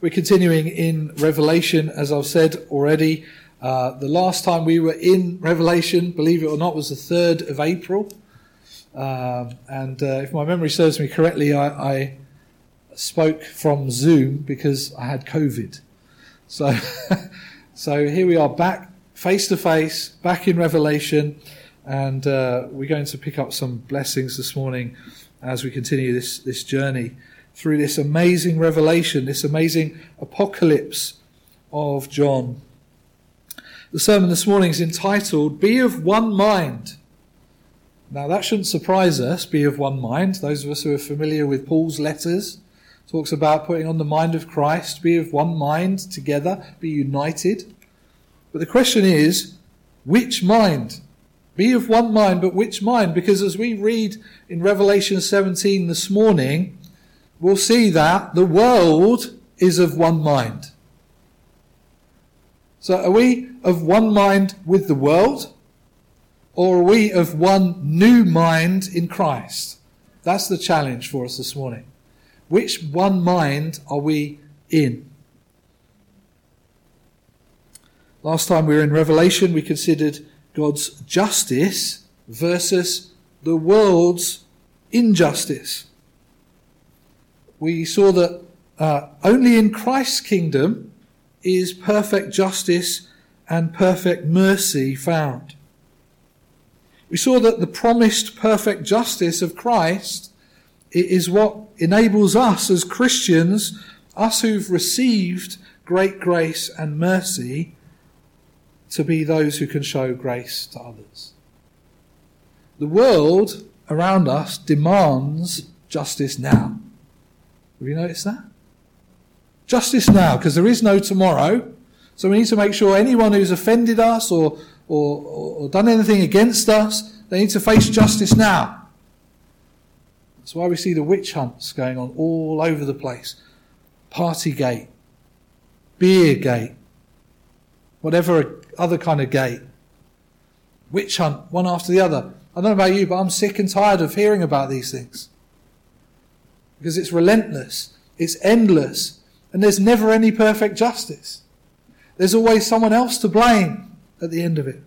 We're continuing in Revelation, as I've said already. Uh, the last time we were in Revelation, believe it or not, was the 3rd of April. Um, and uh, if my memory serves me correctly, I, I, spoke from Zoom because I had COVID. So, so here we are back face to face, back in Revelation, and uh, we're going to pick up some blessings this morning as we continue this, this journey through this amazing revelation, this amazing apocalypse of John. The sermon this morning is entitled, Be of One Mind. Now, that shouldn't surprise us, be of one mind. Those of us who are familiar with Paul's letters talks about putting on the mind of Christ, be of one mind together, be united. But the question is, which mind? Be of one mind, but which mind? Because as we read in Revelation 17 this morning, we'll see that the world is of one mind. So are we of one mind with the world? Or are we of one new mind in Christ? That's the challenge for us this morning. Which one mind are we in? Last time we were in Revelation, we considered God's justice versus the world's injustice we saw that uh, only in Christ's kingdom is perfect justice and perfect mercy found. We saw that the promised perfect justice of Christ is what enables us as Christians, us who've received great grace and mercy, to be those who can show grace to others. The world around us demands justice now. Have you noticed that? Justice now, because there is no tomorrow. So we need to make sure anyone who's offended us or, or, or done anything against us, they need to face justice now. That's why we see the witch hunts going on all over the place. Partygate, beer gate, whatever other kind of gate. Witch hunt, one after the other. I don't know about you, but I'm sick and tired of hearing about these things because it's relentless, it's endless, and there's never any perfect justice. There's always someone else to blame at the end of it.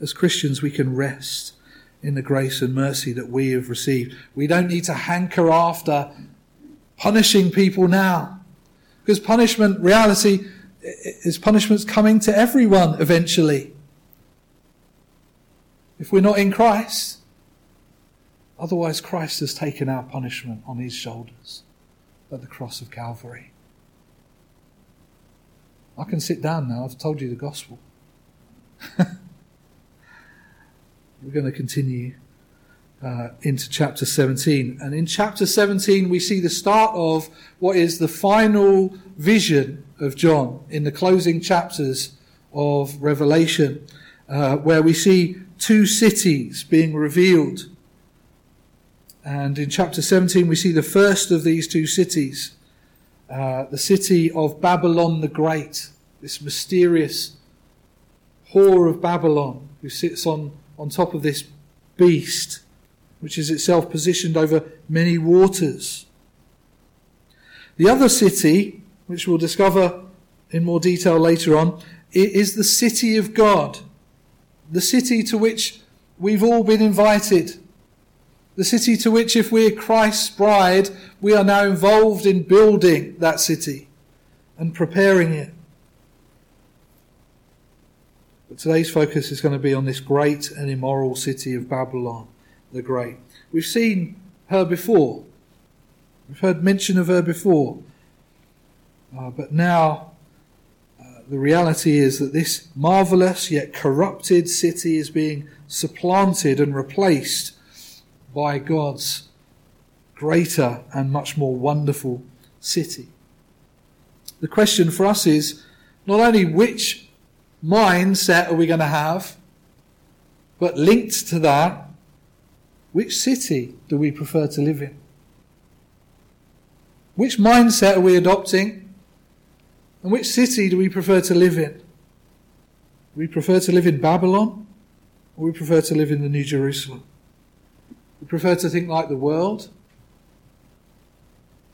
As Christians, we can rest in the grace and mercy that we have received. We don't need to hanker after punishing people now. Because punishment, reality, is punishment's coming to everyone eventually. If we're not in Christ, Otherwise, Christ has taken our punishment on his shoulders at the cross of Calvary. I can sit down now. I've told you the gospel. We're going to continue uh, into chapter 17. And in chapter 17, we see the start of what is the final vision of John in the closing chapters of Revelation, uh, where we see two cities being revealed and in chapter 17, we see the first of these two cities, uh, the city of Babylon the Great, this mysterious whore of Babylon who sits on, on top of this beast, which is itself positioned over many waters. The other city, which we'll discover in more detail later on, is the city of God, the city to which we've all been invited the city to which, if we're Christ's bride, we are now involved in building that city and preparing it. But today's focus is going to be on this great and immoral city of Babylon the Great. We've seen her before. We've heard mention of her before. Uh, but now uh, the reality is that this marvelous yet corrupted city is being supplanted and replaced by God's greater and much more wonderful city. The question for us is not only which mindset are we going to have, but linked to that, which city do we prefer to live in? Which mindset are we adopting? And which city do we prefer to live in? Do we prefer to live in Babylon or we prefer to live in the New Jerusalem? We prefer to think like the world.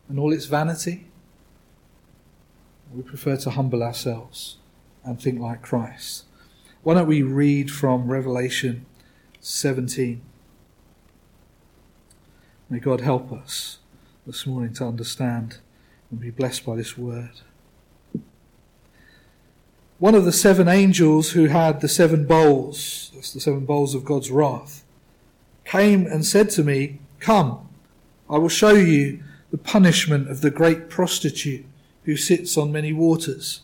and all its vanity? We prefer to humble ourselves and think like Christ. Why don't we read from Revelation 17? May God help us this morning to understand and be blessed by this word. One of the seven angels who had the seven bowls, that's the seven bowls of God's wrath, came and said to me, Come, I will show you the punishment of the great prostitute who sits on many waters.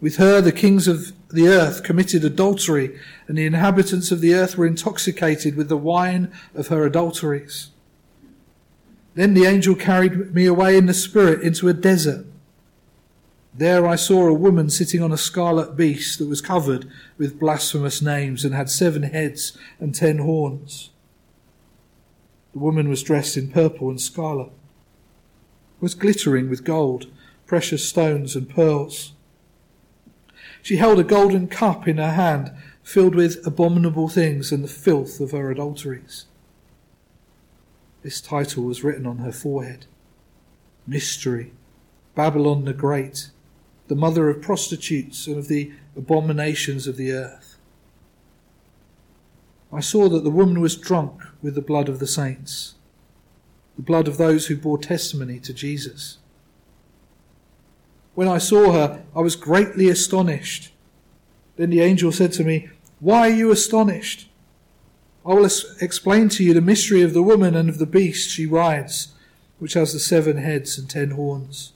With her, the kings of the earth committed adultery, and the inhabitants of the earth were intoxicated with the wine of her adulteries. Then the angel carried me away in the spirit into a desert. There I saw a woman sitting on a scarlet beast that was covered with blasphemous names and had seven heads and ten horns. The woman was dressed in purple and scarlet, was glittering with gold, precious stones, and pearls. She held a golden cup in her hand, filled with abominable things and the filth of her adulteries. This title was written on her forehead Mystery, Babylon the Great, the mother of prostitutes and of the abominations of the earth. I saw that the woman was drunk with the blood of the saints, the blood of those who bore testimony to Jesus. When I saw her, I was greatly astonished. Then the angel said to me, Why are you astonished? I will explain to you the mystery of the woman and of the beast she rides, which has the seven heads and ten horns.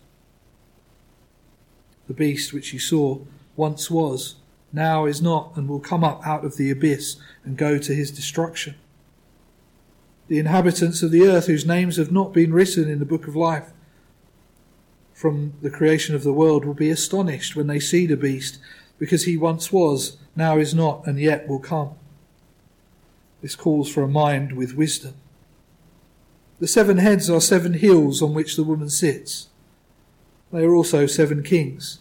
The beast which you saw once was, now is not, and will come up out of the abyss and go to his destruction. The inhabitants of the earth, whose names have not been written in the book of life from the creation of the world, will be astonished when they see the beast, because he once was, now is not, and yet will come. This calls for a mind with wisdom. The seven heads are seven hills on which the woman sits. They are also seven kings.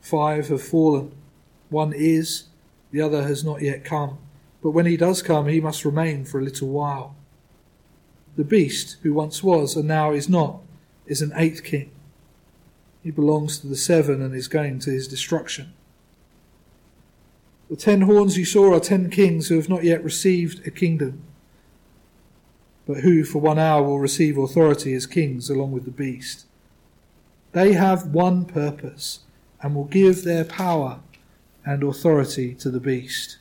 Five have fallen. One is, the other has not yet come. But when he does come, he must remain for a little while. The beast, who once was and now is not, is an eighth king. He belongs to the seven and is going to his destruction. The ten horns you saw are ten kings who have not yet received a kingdom, but who for one hour will receive authority as kings along with the beast. They have one purpose and will give their power and authority to the beast.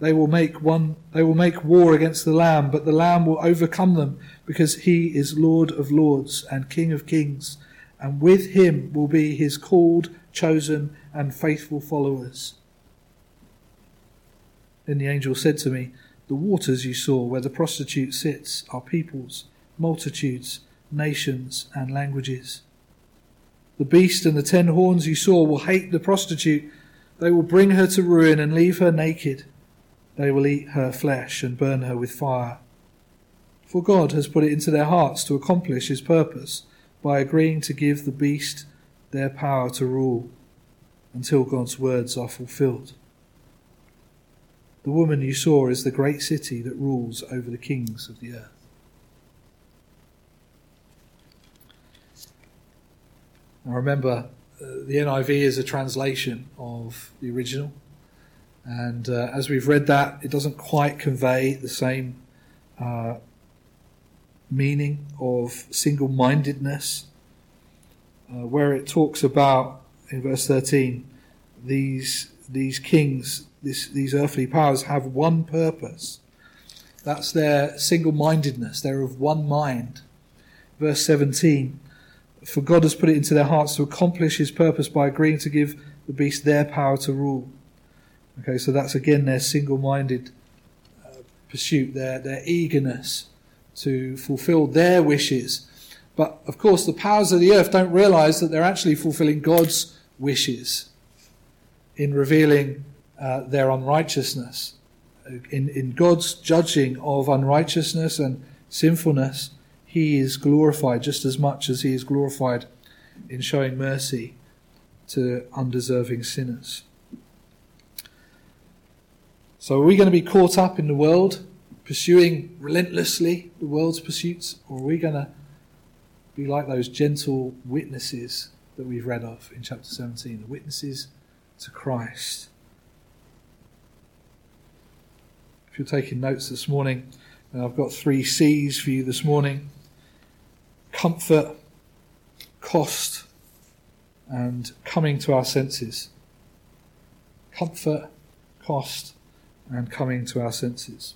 They will make one they will make war against the lamb, but the lamb will overcome them because he is Lord of lords and King of kings, and with him will be his called, chosen, and faithful followers. Then the angel said to me, The waters you saw where the prostitute sits are peoples, multitudes, nations, and languages. The beast and the ten horns you saw will hate the prostitute. They will bring her to ruin and leave her naked. They will eat her flesh and burn her with fire. For God has put it into their hearts to accomplish his purpose by agreeing to give the beast their power to rule until God's words are fulfilled. The woman you saw is the great city that rules over the kings of the earth. Now remember, uh, the NIV is a translation of the original, and uh, as we've read that, it doesn't quite convey the same uh, meaning of single mindedness. Uh, where it talks about in verse 13 these these kings this, these earthly powers have one purpose. That's their single mindedness. They're of one mind. Verse 17 For God has put it into their hearts to accomplish his purpose by agreeing to give the beast their power to rule. Okay, so that's again their single minded uh, pursuit, their, their eagerness to fulfill their wishes. But of course, the powers of the earth don't realize that they're actually fulfilling God's wishes in revealing uh, their unrighteousness. In, in God's judging of unrighteousness and sinfulness, He is glorified just as much as He is glorified in showing mercy to undeserving sinners. So, are we going to be caught up in the world, pursuing relentlessly the world's pursuits, or are we going to be like those gentle witnesses that we've read of in chapter 17, the witnesses to Christ. If you're taking notes this morning, uh, I've got three C's for you this morning comfort, cost, and coming to our senses. Comfort, cost, and coming to our senses.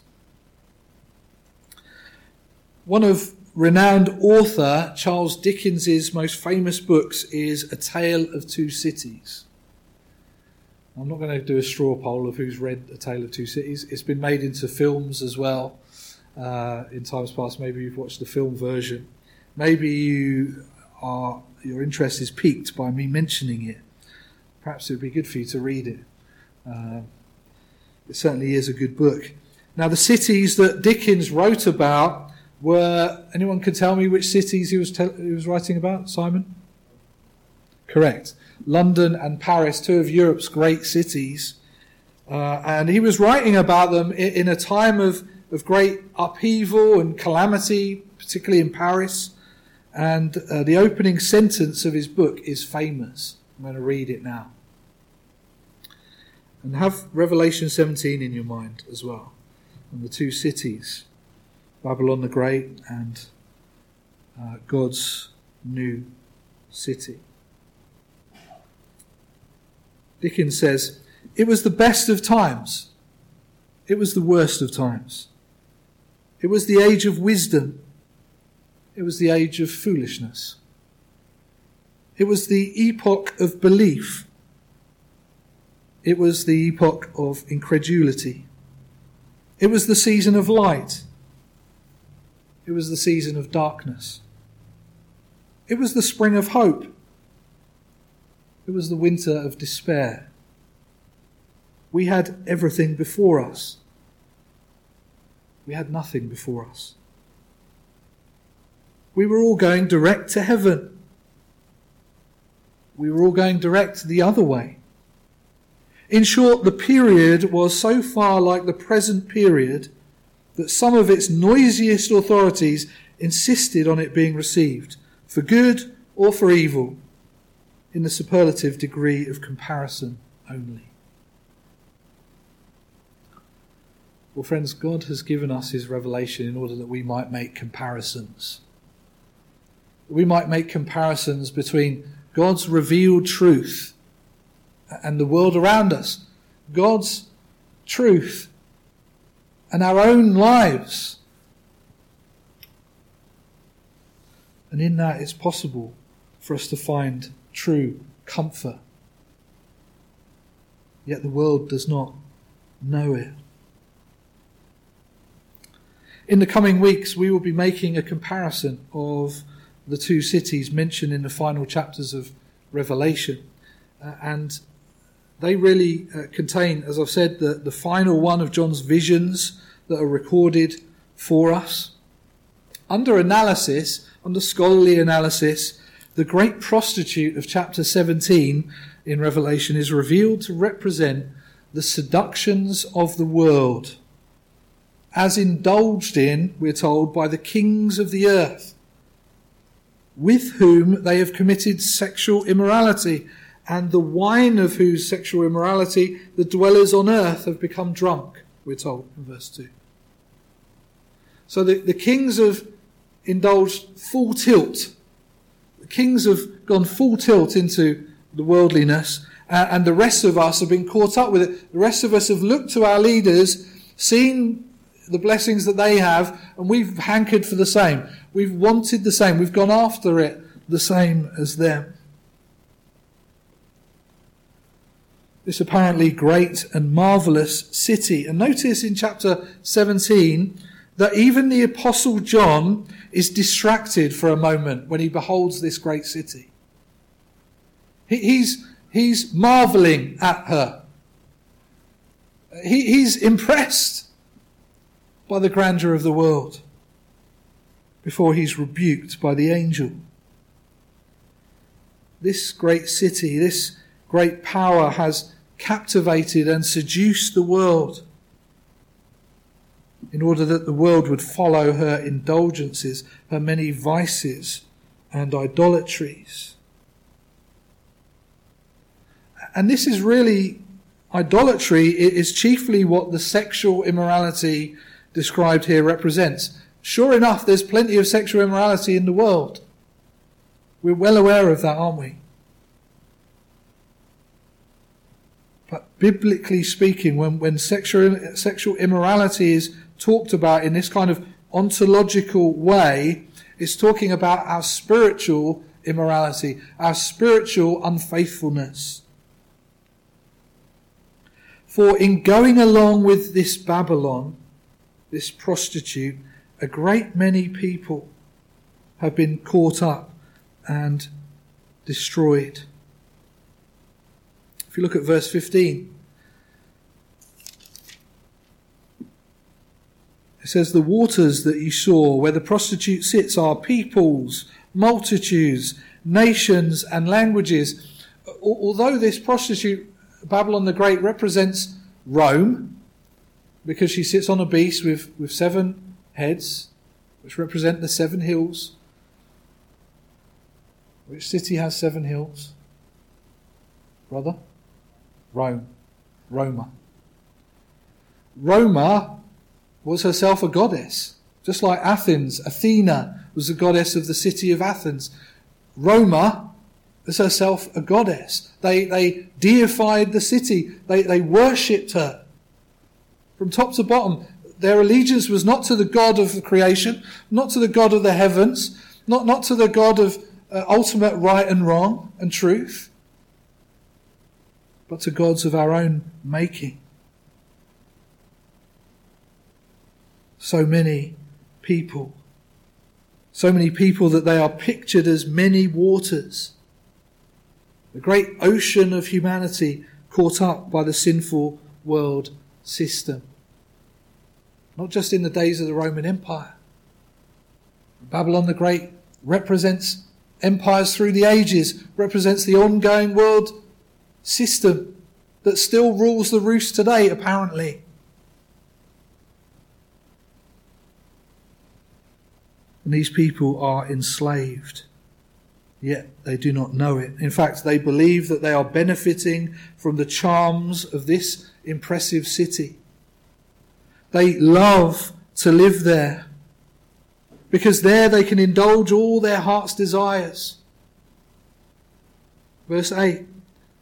One of renowned author Charles Dickens's most famous books is A Tale of Two Cities. I'm not going to do a straw poll of who's read A Tale of Two Cities. It's been made into films as well uh, in times past. Maybe you've watched the film version. Maybe you are your interest is piqued by me mentioning it. Perhaps it would be good for you to read it. Uh, it certainly is a good book. Now, the cities that Dickens wrote about were anyone can tell me which cities he was te- he was writing about? Simon. Correct. London and Paris, two of Europe's great cities, uh, and he was writing about them in, in a time of of great upheaval and calamity, particularly in Paris. And uh, the opening sentence of his book is famous. I'm going to read it now. And have Revelation 17 in your mind as well. And the two cities, Babylon the Great and uh, God's new city. Dickens says, It was the best of times. It was the worst of times. It was the age of wisdom. It was the age of foolishness. It was the epoch of belief. It was the epoch of incredulity. It was the season of light. It was the season of darkness. It was the spring of hope. It was the winter of despair. We had everything before us. We had nothing before us. We were all going direct to heaven. We were all going direct the other way. In short, the period was so far like the present period that some of its noisiest authorities insisted on it being received, for good or for evil, in the superlative degree of comparison only. Well, friends, God has given us his revelation in order that we might make comparisons. We might make comparisons between God's revealed truth and the world around us, God's truth and our own lives. And in that, it's possible for us to find true comfort. Yet the world does not know it. In the coming weeks, we will be making a comparison of the two cities mentioned in the final chapters of Revelation. Uh, and they really uh, contain, as I've said, the, the final one of John's visions that are recorded for us. Under analysis, under scholarly analysis, the great prostitute of chapter 17 in Revelation is revealed to represent the seductions of the world as indulged in, we're told, by the kings of the earth, with whom they have committed sexual immorality, and the wine of whose sexual immorality the dwellers on earth have become drunk, we're told in verse 2. So the, the kings have indulged full tilt. The kings have gone full tilt into the worldliness, uh, and the rest of us have been caught up with it. The rest of us have looked to our leaders, seen the blessings that they have, and we've hankered for the same. We've wanted the same. We've gone after it the same as them. This apparently great and marvelous city. And notice in chapter 17 that even the Apostle John is distracted for a moment when he beholds this great city. He's, he's marveling at her. He, he's impressed by the grandeur of the world before he's rebuked by the angel. This great city, this great power has captivated and seduced the world in order that the world would follow her indulgences, her many vices, and idolatries. And this is really idolatry is chiefly what the sexual immorality described here represents. Sure enough, there's plenty of sexual immorality in the world. We're well aware of that, aren't we? But biblically speaking, when, when sexual, sexual immorality is talked about in this kind of ontological way, it's talking about our spiritual immorality, our spiritual unfaithfulness. For in going along with this Babylon, this prostitute, a great many people have been caught up and destroyed. If you look at verse 15, it says, The waters that you saw where the prostitute sits are peoples, multitudes, nations, and languages. Although this prostitute, Babylon the Great, represents Rome, because she sits on a beast with, with seven heads, which represent the seven hills. Which city has seven hills? Brother? Rome. Roma. Roma was herself a goddess, just like Athens. Athena was the goddess of the city of Athens. Roma was herself a goddess. They, they deified the city, they, they worshipped her. From top to bottom, their allegiance was not to the God of creation, not to the God of the heavens, not, not to the God of uh, ultimate right and wrong and truth, but to gods of our own making. So many people, so many people that they are pictured as many waters. The great ocean of humanity caught up by the sinful world system not just in the days of the Roman Empire. Babylon the Great represents empires through the ages, represents the ongoing world system that still rules the roost today, apparently. And these people are enslaved, yet they do not know it. In fact, they believe that they are benefiting from the charms of this impressive city. They love to live there because there they can indulge all their heart's desires. Verse 8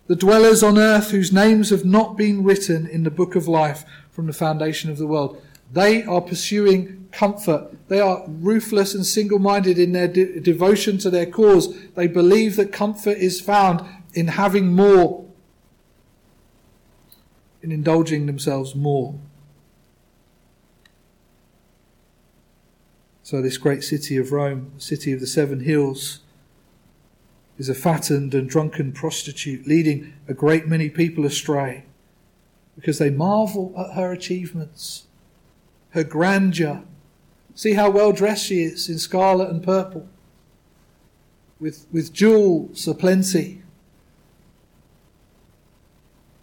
The dwellers on earth whose names have not been written in the book of life from the foundation of the world. They are pursuing comfort. They are ruthless and single minded in their de- devotion to their cause. They believe that comfort is found in having more, in indulging themselves more. So, this great city of Rome, the city of the seven hills, is a fattened and drunken prostitute, leading a great many people astray because they marvel at her achievements, her grandeur. See how well dressed she is in scarlet and purple, with, with jewels aplenty.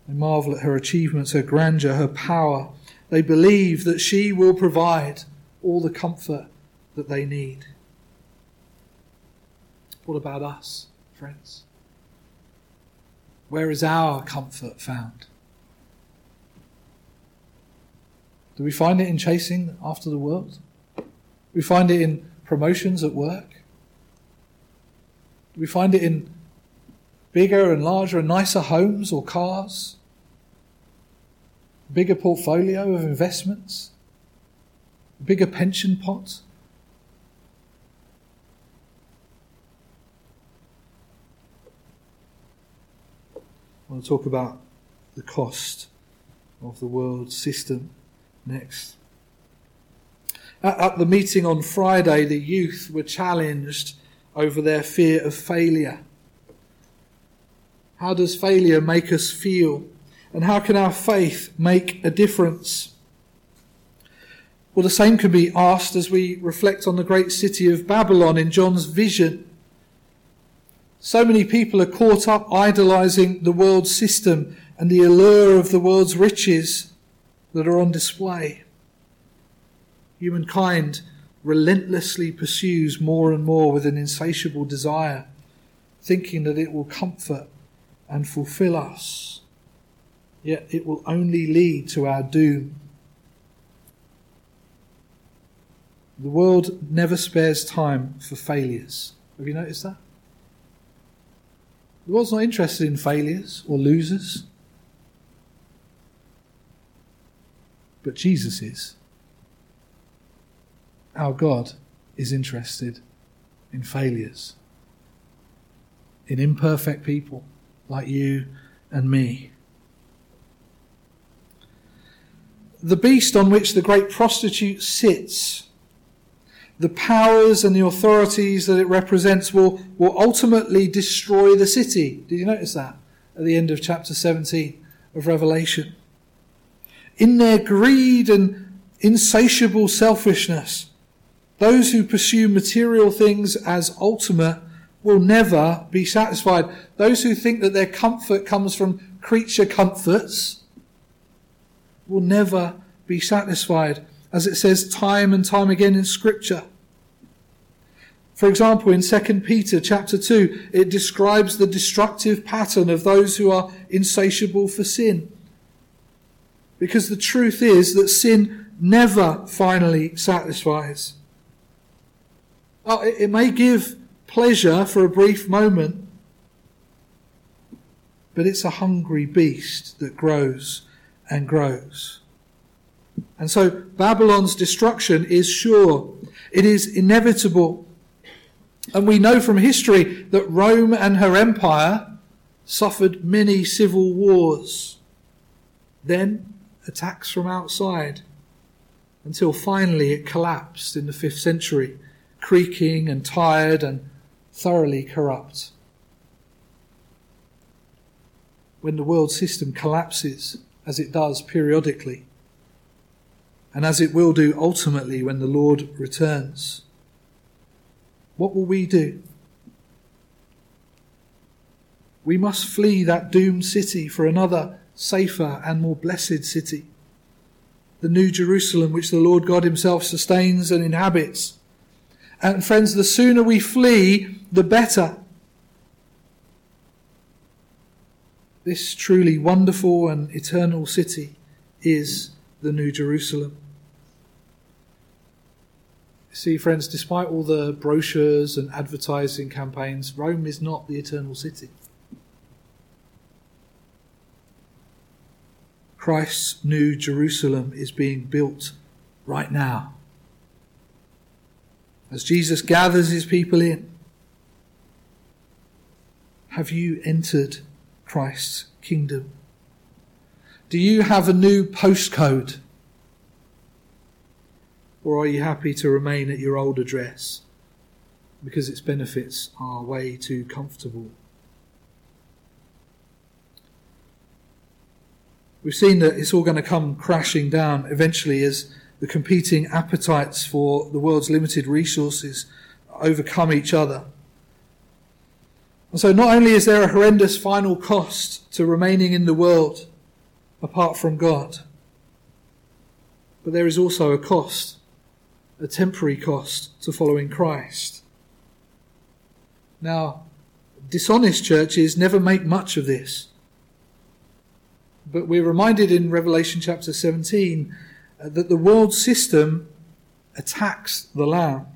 They marvel at her achievements, her grandeur, her power. They believe that she will provide all the comfort that they need. What about us, friends? Where is our comfort found? Do we find it in chasing after the world? Do we find it in promotions at work? Do we find it in bigger and larger and nicer homes or cars? Bigger portfolio of investments? Bigger pension pot? I want to talk about the cost of the world system next. At, at the meeting on Friday, the youth were challenged over their fear of failure. How does failure make us feel? And how can our faith make a difference? Well, the same can be asked as we reflect on the great city of Babylon in John's vision. So many people are caught up idolizing the world system and the allure of the world's riches that are on display. Humankind relentlessly pursues more and more with an insatiable desire, thinking that it will comfort and fulfill us. Yet it will only lead to our doom. The world never spares time for failures. Have you noticed that? The world's not interested in failures or losers. But Jesus is. Our God is interested in failures, in imperfect people like you and me. The beast on which the great prostitute sits the powers and the authorities that it represents will, will ultimately destroy the city. Did you notice that at the end of chapter 17 of Revelation? In their greed and insatiable selfishness, those who pursue material things as ultimate will never be satisfied. Those who think that their comfort comes from creature comforts will never be satisfied as it says time and time again in scripture. For example, in 2 Peter chapter 2, it describes the destructive pattern of those who are insatiable for sin. Because the truth is that sin never finally satisfies. Oh, it may give pleasure for a brief moment, but it's a hungry beast that grows and grows. And so Babylon's destruction is sure. It is inevitable. And we know from history that Rome and her empire suffered many civil wars. Then attacks from outside until finally it collapsed in the 5th century, creaking and tired and thoroughly corrupt. When the world system collapses, as it does periodically, and as it will do ultimately when the Lord returns. What will we do? We must flee that doomed city for another safer and more blessed city, the New Jerusalem, which the Lord God Himself sustains and inhabits. And friends, the sooner we flee, the better. This truly wonderful and eternal city is the New Jerusalem. See, friends, despite all the brochures and advertising campaigns, Rome is not the eternal city. Christ's new Jerusalem is being built right now. As Jesus gathers his people in, have you entered Christ's kingdom? Do you have a new postcode? Or are you happy to remain at your old address because its benefits are way too comfortable? We've seen that it's all going to come crashing down eventually as the competing appetites for the world's limited resources overcome each other. And so, not only is there a horrendous final cost to remaining in the world apart from God, but there is also a cost a temporary cost to following Christ. Now, dishonest churches never make much of this. But we're reminded in Revelation chapter 17 uh, that the world system attacks the Lamb,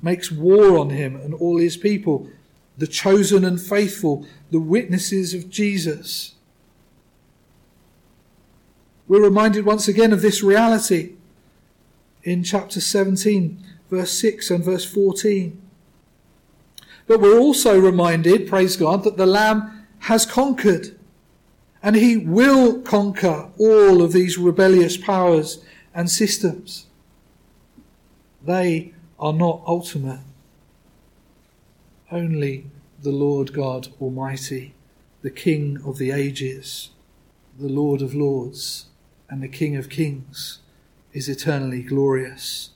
makes war on him and all his people, the chosen and faithful, the witnesses of Jesus. We're reminded once again of this reality in chapter 17, verse 6 and verse 14. But we're also reminded, praise God, that the Lamb has conquered. And he will conquer all of these rebellious powers and systems. They are not ultimate. Only the Lord God Almighty, the King of the ages, the Lord of lords, and the King of kings is eternally glorious,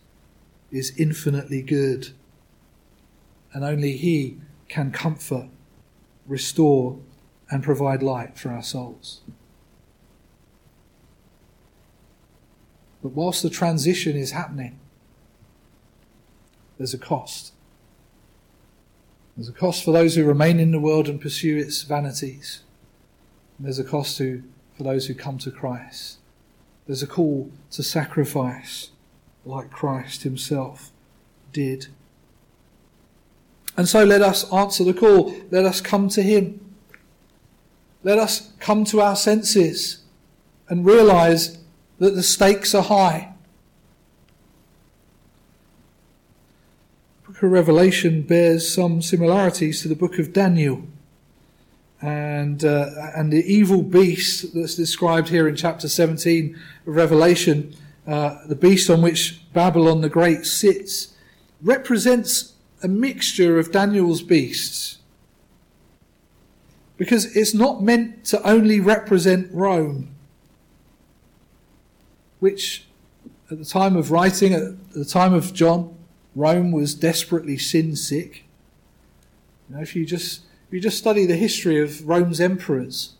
is infinitely good, and only He can comfort, restore, and provide light for our souls. But whilst the transition is happening, there's a cost. There's a cost for those who remain in the world and pursue its vanities. And there's a cost to, for those who come to Christ. There's a call to sacrifice like Christ himself did. And so let us answer the call. Let us come to him. Let us come to our senses and realize that the stakes are high. The book of Revelation bears some similarities to the book of Daniel. And, uh, and the evil beast that's described here in chapter 17 of Revelation, uh, the beast on which Babylon the Great sits, represents a mixture of Daniel's beasts because it's not meant to only represent Rome, which at the time of writing, at the time of John, Rome was desperately sin sick. You know, if you just if you just study the history of Rome's emperors,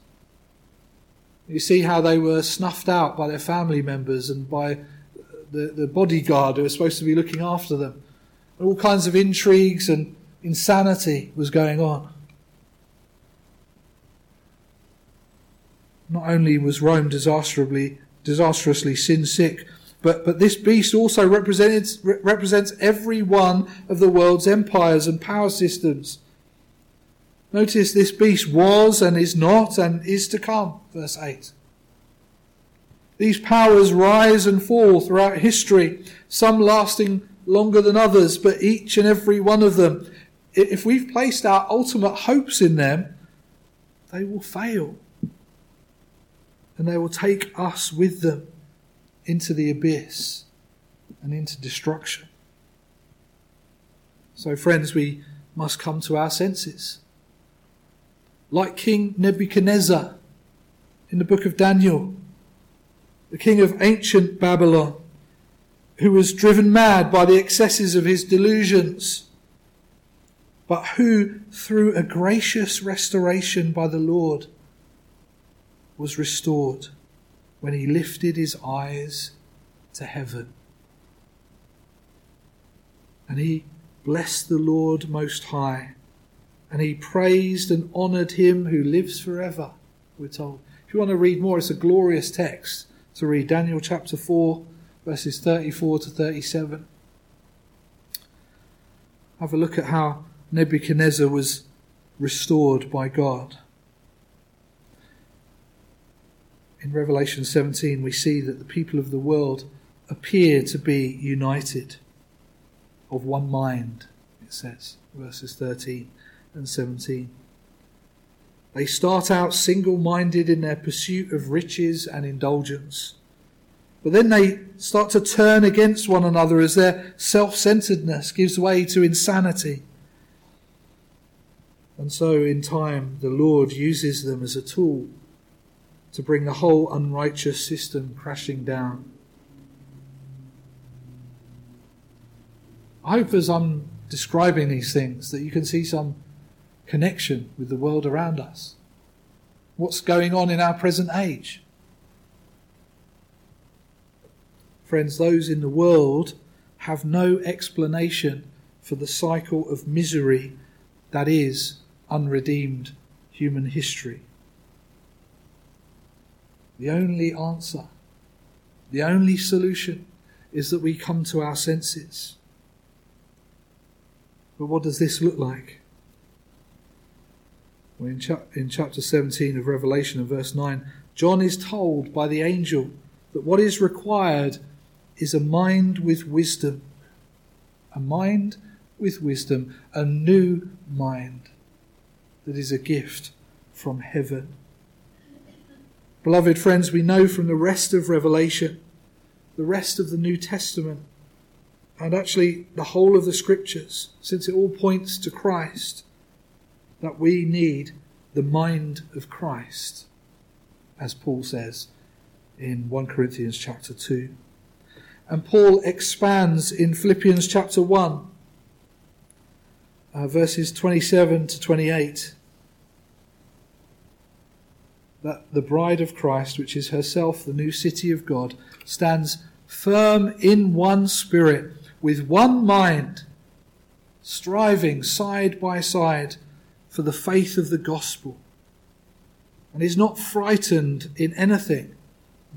you see how they were snuffed out by their family members and by the, the bodyguard who was supposed to be looking after them. All kinds of intrigues and insanity was going on. Not only was Rome disastrously, disastrously sin sick, but, but this beast also represents, represents every one of the world's empires and power systems. Notice this beast was and is not and is to come, verse 8. These powers rise and fall throughout history, some lasting longer than others, but each and every one of them, if we've placed our ultimate hopes in them, they will fail and they will take us with them into the abyss and into destruction. So, friends, we must come to our senses. Like King Nebuchadnezzar in the book of Daniel, the king of ancient Babylon, who was driven mad by the excesses of his delusions, but who, through a gracious restoration by the Lord, was restored when he lifted his eyes to heaven. And he blessed the Lord Most High, and he praised and honoured him who lives forever, we're told. If you want to read more, it's a glorious text to read Daniel chapter 4, verses 34 to 37. Have a look at how Nebuchadnezzar was restored by God. in Revelation 17, we see that the people of the world appear to be united, of one mind, it says, verses 13 and 17. They start out single minded in their pursuit of riches and indulgence. But then they start to turn against one another as their self centeredness gives way to insanity. And so, in time, the Lord uses them as a tool to bring the whole unrighteous system crashing down. I hope as I'm describing these things that you can see some connection with the world around us. What's going on in our present age? Friends, those in the world have no explanation for the cycle of misery that is unredeemed human history. The only answer, the only solution is that we come to our senses. But what does this look like? Well, in, cha- in chapter 17 of Revelation, in verse 9, John is told by the angel that what is required is a mind with wisdom. A mind with wisdom, a new mind that is a gift from heaven. Beloved friends, we know from the rest of Revelation, the rest of the New Testament, and actually the whole of the Scriptures, since it all points to Christ, that we need the mind of Christ, as Paul says in 1 Corinthians chapter 2. And Paul expands in Philippians chapter 1, uh, verses 27 to 28 that the bride of Christ, which is herself the new city of God, stands firm in one spirit, with one mind. striving side by side for the faith of the gospel, and is not frightened in anything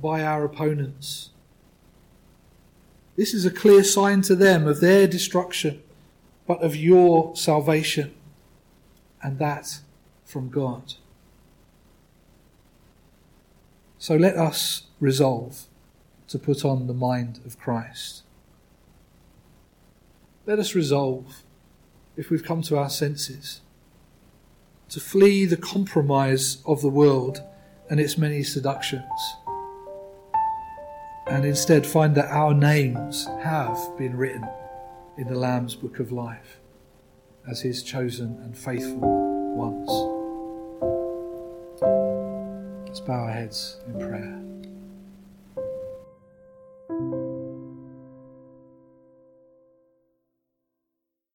by our opponents. This is a clear sign to them of their destruction, but of your salvation, and that from God. So let us resolve to put on the mind of Christ. Let us resolve, if we've come to our senses, to flee the compromise of the world and its many seductions, and instead find that our names have been written in the Lamb's Book of Life as his chosen and faithful ones. Let's bow our heads in prayer.